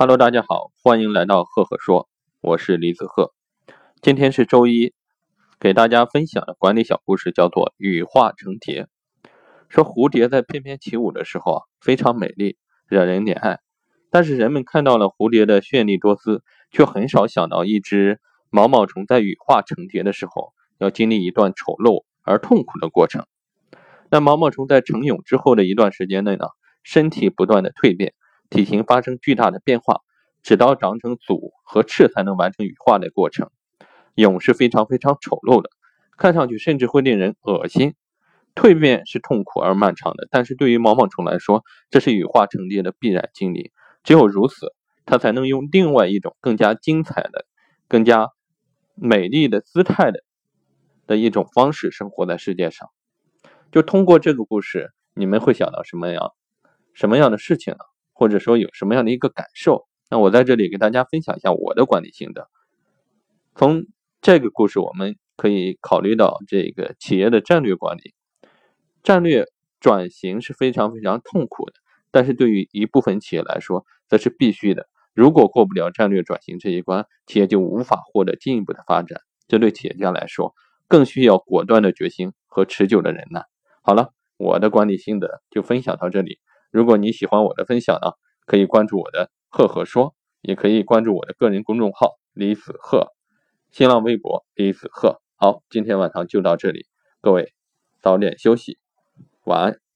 Hello，大家好，欢迎来到赫赫说，我是李子赫。今天是周一，给大家分享的管理小故事叫做《羽化成蝶》。说蝴蝶在翩翩起舞的时候啊，非常美丽，惹人怜爱。但是人们看到了蝴蝶的绚丽多姿，却很少想到一只毛毛虫在羽化成蝶的时候，要经历一段丑陋而痛苦的过程。那毛毛虫在成蛹之后的一段时间内呢，身体不断的蜕变。体型发生巨大的变化，直到长成足和翅才能完成羽化的过程。蛹是非常非常丑陋的，看上去甚至会令人恶心。蜕变是痛苦而漫长的，但是对于毛毛虫来说，这是羽化成蝶的必然经历。只有如此，它才能用另外一种更加精彩的、更加美丽的姿态的的一种方式生活在世界上。就通过这个故事，你们会想到什么样、什么样的事情呢？或者说有什么样的一个感受？那我在这里给大家分享一下我的管理心得。从这个故事，我们可以考虑到这个企业的战略管理，战略转型是非常非常痛苦的，但是对于一部分企业来说，则是必须的。如果过不了战略转型这一关，企业就无法获得进一步的发展。这对企业家来说，更需要果断的决心和持久的忍耐。好了，我的管理心得就分享到这里。如果你喜欢我的分享呢，可以关注我的“赫赫说”，也可以关注我的个人公众号“李子赫”，新浪微博“李子赫”。好，今天晚上就到这里，各位早点休息，晚安。